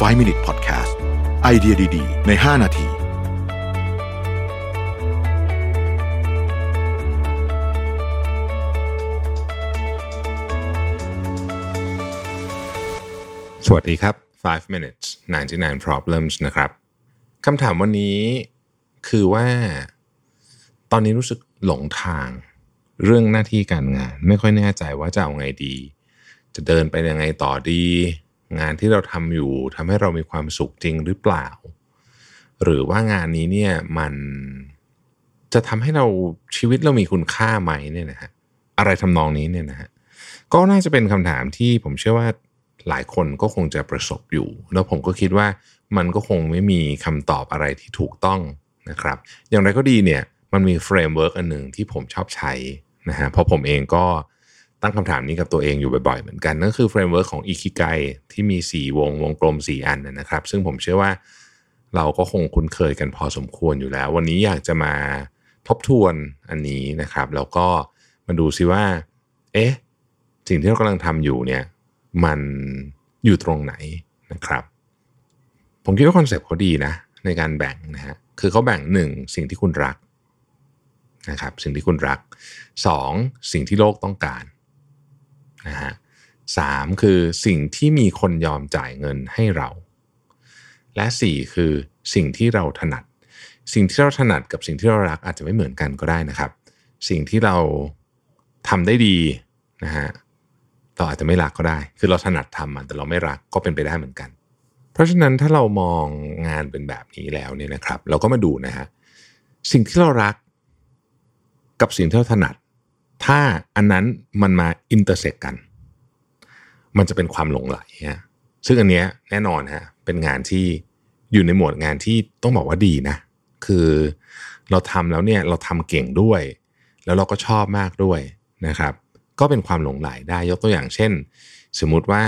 5 Minute Podcast ไอเดียดี ๆ ใน 5 นาทีสวัสดีครับ 5 minutes 99 problems นะครับ คำถามวันนี้คือว่า ตอนนี้รู้สึกหลงทาง เรื่องหน้าที่การงาน ไม่ค่อยแน่ใจว่าจะเอาไงดี จะเดินไปยังไงต่อดี งานที่เราทำอยู่ทำให้เรามีความสุขจริงหรือเปล่า หรือว่างานนี้เนี่ยมันจะทำให้เราชีวิตเรามีคุณค่าไหมเนี่ยนะฮะอะไรทำนองนี้เนี่ยนะฮะก็น่าจะเป็นคำถามที่ผมเชื่อว่าหลายคนก็คงจะประสบอยู่ แล้วผมก็คิดว่ามันก็คงไม่มีคำตอบอะไรที่ถูกต้องนะครับ อย่างไรก็ดีเนี่ยมันมี framework อันหนึ่งที่ผมชอบใช้นะฮะเพราะผมเองก็ ตั้งคำถามนี้กับตัวเองอยู่บ่อยๆ เหมือนกันนั่นคือ framework ของอิคิไกที่มี 4 วงวงกลม 4 อันนะครับ ซึ่งผมเชื่อว่าเราก็คงคุ้นเคยกันพอสมควรอยู่แล้ว วันนี้อยากจะมาทบทวนอันนี้นะครับ แล้วก็มาดูซิว่า เอ๊ะ สิ่งที่เรากำลังทำอยู่เนี่ย มันอยู่ตรงไหนนะครับ ผมคิดว่า concept เขาดีนะ ในการแบ่งนะฮะคือเขาแบ่งหนึ่งสิ่งที่คุณรักนะครับ สิ่งที่คุณรักสองสิ่งที่โลกต้องการ นะฮะสามคือสิ่งที่มีคนยอมจ่ายเงินให้เรา และสี่คือสิ่งที่เราถนัด สิ่งที่เราถนัดกับสิ่งที่เรารักอาจจะไม่เหมือนกันก็ได้นะครับ สิ่งที่เราทำได้ดีนะฮะเราอาจจะไม่รักก็ได้ คือเราถนัดทำมันแต่เราไม่รักก็เป็นไปได้เหมือนกัน เพราะฉะนั้นถ้าเรามองงานเป็นแบบนี้แล้วเนี่ยนะครับ เราก็มาดูนะฮะสิ่งที่เรารักกับสิ่งที่เราถนัด ถ้าอันนั้นมันมาอินเตอร์เซ็กกัน มันจะเป็นความหลงไหลฮะซึ่งอันเนี้ยแน่นอนฮะเป็นงานที่อยู่ในหมวดงานที่ต้องบอกว่าดีนะ คือเราทำแล้วเนี่ยเราทำเก่งด้วย แล้วเราก็ชอบมากด้วยนะครับ ก็เป็นความหลงไหลได้ยกตัวอย่างเช่น สมมุติว่า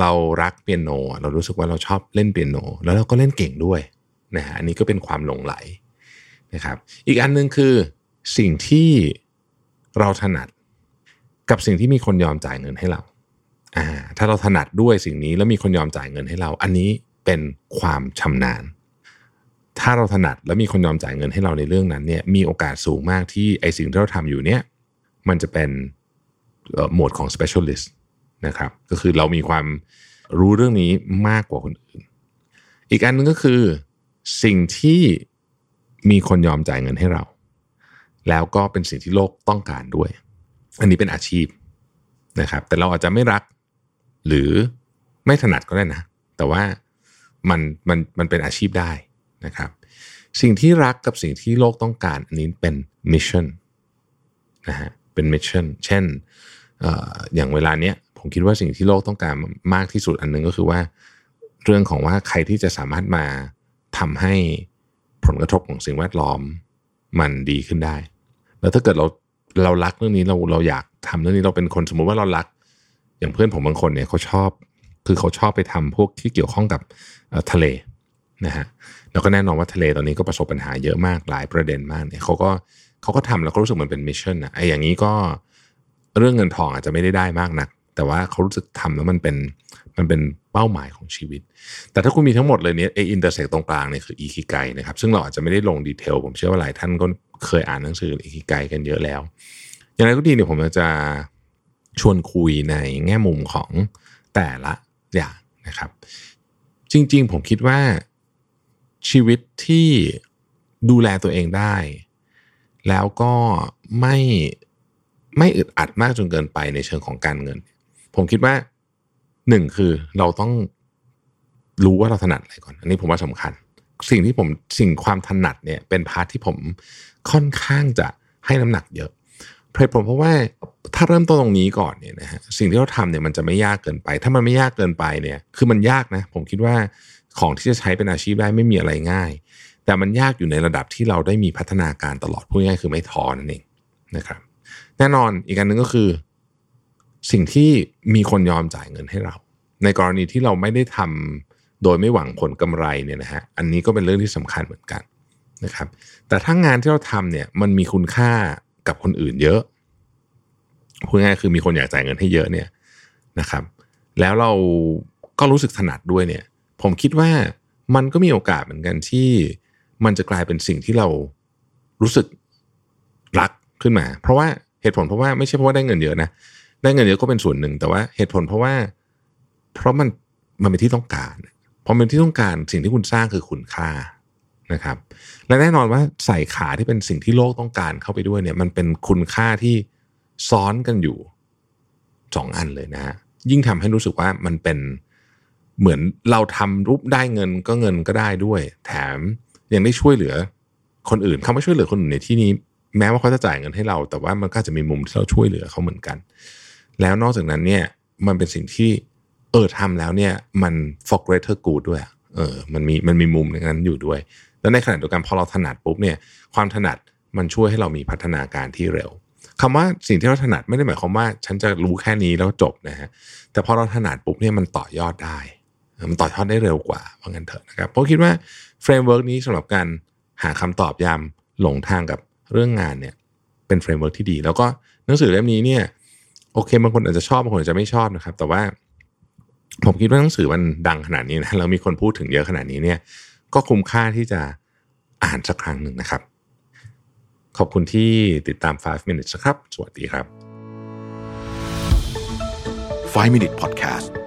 เรารักเปียโน เรารู้สึกว่าเราชอบเล่นเปียโน แล้วเราก็เล่นเก่งด้วยนะฮะอันนี้ก็เป็นความหลงไหลนะครับ อีกอันหนึงคือสิ่งที่ เราถนัด กับสิ่งที่มีคนยอมจ่ายเงินให้เราอ่าถ้าเราถนัดด้วยสิ่งนี้แล้วมีคนยอมจ่ายเงินให้เรา อันนี้เป็นความชำนาญ ถ้าเราถนัดแล้วมีคนยอมจ่ายเงินให้เราในเรื่องนั้นเนี่ยมีโอกาสสูงมากที่ไอสิ่งที่เราทำอยู่เนี่ยมันจะเป็นโหมดของ specialist นะครับก็คือเรามีความรู้เรื่องนี้มากกว่าคนอื่น อีกอันนึงก็คือสิ่งที่มีคนยอมจ่ายเงินให้เรา แล้วก็เป็นสิ่งที่โลกต้องการด้วย อันนี้เป็นอาชีพนะครับ แต่เราอาจจะไม่รักหรือไม่ถนัดก็ได้นะ แต่ว่ามันมันมันเป็นอาชีพได้นะครับ สิ่งที่รักกับสิ่งที่โลกต้องการอันนี้เป็น mission นะฮะเป็น mission เช่นอย่างเวลาเนี้ยผมคิดว่าสิ่งที่โลกต้องการมากที่สุดอันนึงก็คือว่า เรื่องของว่าใครที่จะสามารถมาทำให้ผลกระทบของสิ่งแวดล้อมมันดีขึ้นได้ แล้วถ้าเกิดเราเรารักเรื่องนี้เราเราอยากทำเรื่องนี้เราเป็นคนสมมุติว่าเรารัก อย่างเพื่อนผมบางคนเนี่ยเขาชอบ คือเขาชอบไปทำพวกที่เกี่ยวข้องกับทะเลนะฮะแล้วก็แน่นอนว่าทะเลตอนนี้ก็ประสบปัญหาเยอะมากหลายประเด็นมากเนี่ยเขาก็เขาก็ทำแล้วก็รู้สึกเหมือนเป็น mission อะไรอย่างนี้ก็เรื่องเงินทองอาจจะไม่ได้ได้มากนัก แต่ว่าเขารู้สึกทำแล้วมันเป็นมันเป็นเป้าหมายของชีวิต แต่ถ้าคุณมีทั้งหมดเลยเนี่ยไอ intersect ตรงกลางเนี่ยคืออิคิไกนะครับซึ่งเราอาจจะไม่ได้ลง detail ผมเชื่อว่าหลายท่านก็ เคยอ่านหนังสืออิคิไกกันเยอะแล้ว อย่างไรก็ดีเนี่ยผมจะชวนคุยในแง่มุมของแต่ละอย่างนะครับ จริงๆ ผมคิดว่าชีวิตที่ดูแลตัวเองได้ แล้วก็ไม่ไม่อึดอัดมากจนเกินไปในเชิงของการเงิน ผมคิดว่าหนึ่งคือเราต้องรู้ว่าเราถนัดอะไรก่อน อันนี้ผมว่าสำคัญ สิ่งที่ผมสิ่งความถนัดเนี่ยเป็นพาร์ทที่ผมค่อนข้างจะให้น้ำหนักเยอะเพราะผมเพราะว่าถ้าเริ่มต้นตรงนี้ก่อนเนี่ยนะฮะสิ่งที่เราทำเนี่ยมันจะไม่ยากเกินไป ถ้ามันไม่ยากเกินไปเนี่ยคือมันยากนะผมคิดว่าของที่จะใช้เป็นอาชีพได้ไม่มีอะไรง่าย แต่มันยากอยู่ในระดับที่เราได้มีพัฒนาการตลอดพูดง่ายคือไม่ท้อนั่นเองนะครับ แน่นอนอีกอันหนึ่งก็คือ สิ่งที่มีคนยอมจ่ายเงินให้เรา ในกรณีที่เราไม่ได้ทำ โดยไม่หวังผลกำไรเนี่ยนะฮะอันนี้ก็เป็นเรื่องที่สำคัญเหมือนกันนะครับแต่ถ้างานที่เราทำเนี่ยมันมีคุณค่ากับคนอื่นเยอะพูดง่ายคือมีคนอยากจ่ายเงินให้เยอะเนี่ยนะครับ แล้วเราก็รู้สึกถนัดด้วยเนี่ย ผมคิดว่ามันก็มีโอกาสเหมือนกันที่มันจะกลายเป็นสิ่งที่เรารู้สึกรักขึ้นมา เพราะว่าเหตุผลเพราะว่าไม่ใช่เพราะว่าได้เงินเยอะนะได้เงินเยอะก็เป็นส่วนหนึ่ง แต่ว่าเหตุผลเพราะว่า เพราะมันมันเป็นที่ต้องการ พอเป็นที่ต้องการสิ่งที่คุณสร้างคือคุณค่านะครับ และแน่นอนว่าใส่ขาที่เป็นสิ่งที่โลกต้องการเข้าไปด้วยเนี่ยมันเป็นคุณค่าที่ซ้อนกันอยู่สองอันเลยนะฮะยิ่งทำให้รู้สึกว่ามันเป็นเหมือนเราทำรูปได้เงินก็เงินก็ได้ด้วย แถมยังได้ช่วยเหลือคนอื่นคำว่าช่วยเหลือคนอื่นในที่นี้ แม้ว่าเขาจะจ่ายเงินให้เรา แต่ว่ามันก็จะมีมุมที่เราช่วยเหลือเขาเหมือนกัน แล้วนอกจากนั้นเนี่ยมันเป็นสิ่งที่ ออทำแล้วเนี่ยมัน for greater good ด้วยเออมันมีมันมีมุมนั้นอยู่ด้วย แล้วในขณะเดียวกันพอเราถนัดปุ๊บเนี่ยความถนัดมันช่วยให้เรามีพัฒนาการที่เร็วคำว่าสิ่งที่เราถนัดไม่ได้หมายความว่าฉันจะรู้แค่นี้แล้วจบนะฮะแต่พอเราถนัดปุ๊บเนี่ยมันต่อยอดได้ มันต่อยอดได้เร็วกว่าว่างั้นเถอะนะครับเพราะคิดว่า framework นี้สำหรับการหาคำตอบยามหลงทางกับเรื่องงานเนี่ยเป็น framework ที่ดี แล้วก็หนังสือเล่มนี้เนี่ยโอเคบางคนอาจจะชอบบางคนอาจจะไม่ชอบนะครับ แต่ว่า ผมคิดว่าหนังสือมันดังขนาดนี้นะแล้วมีคนพูดถึงเยอะขนาดนี้เนี่ยก็คุ้มค่าที่จะอ่านสักครั้งหนึ่งนะครับ ขอบคุณที่ติดตาม 5 minutes ครับ สวัสดีครับ 5 Minute Podcast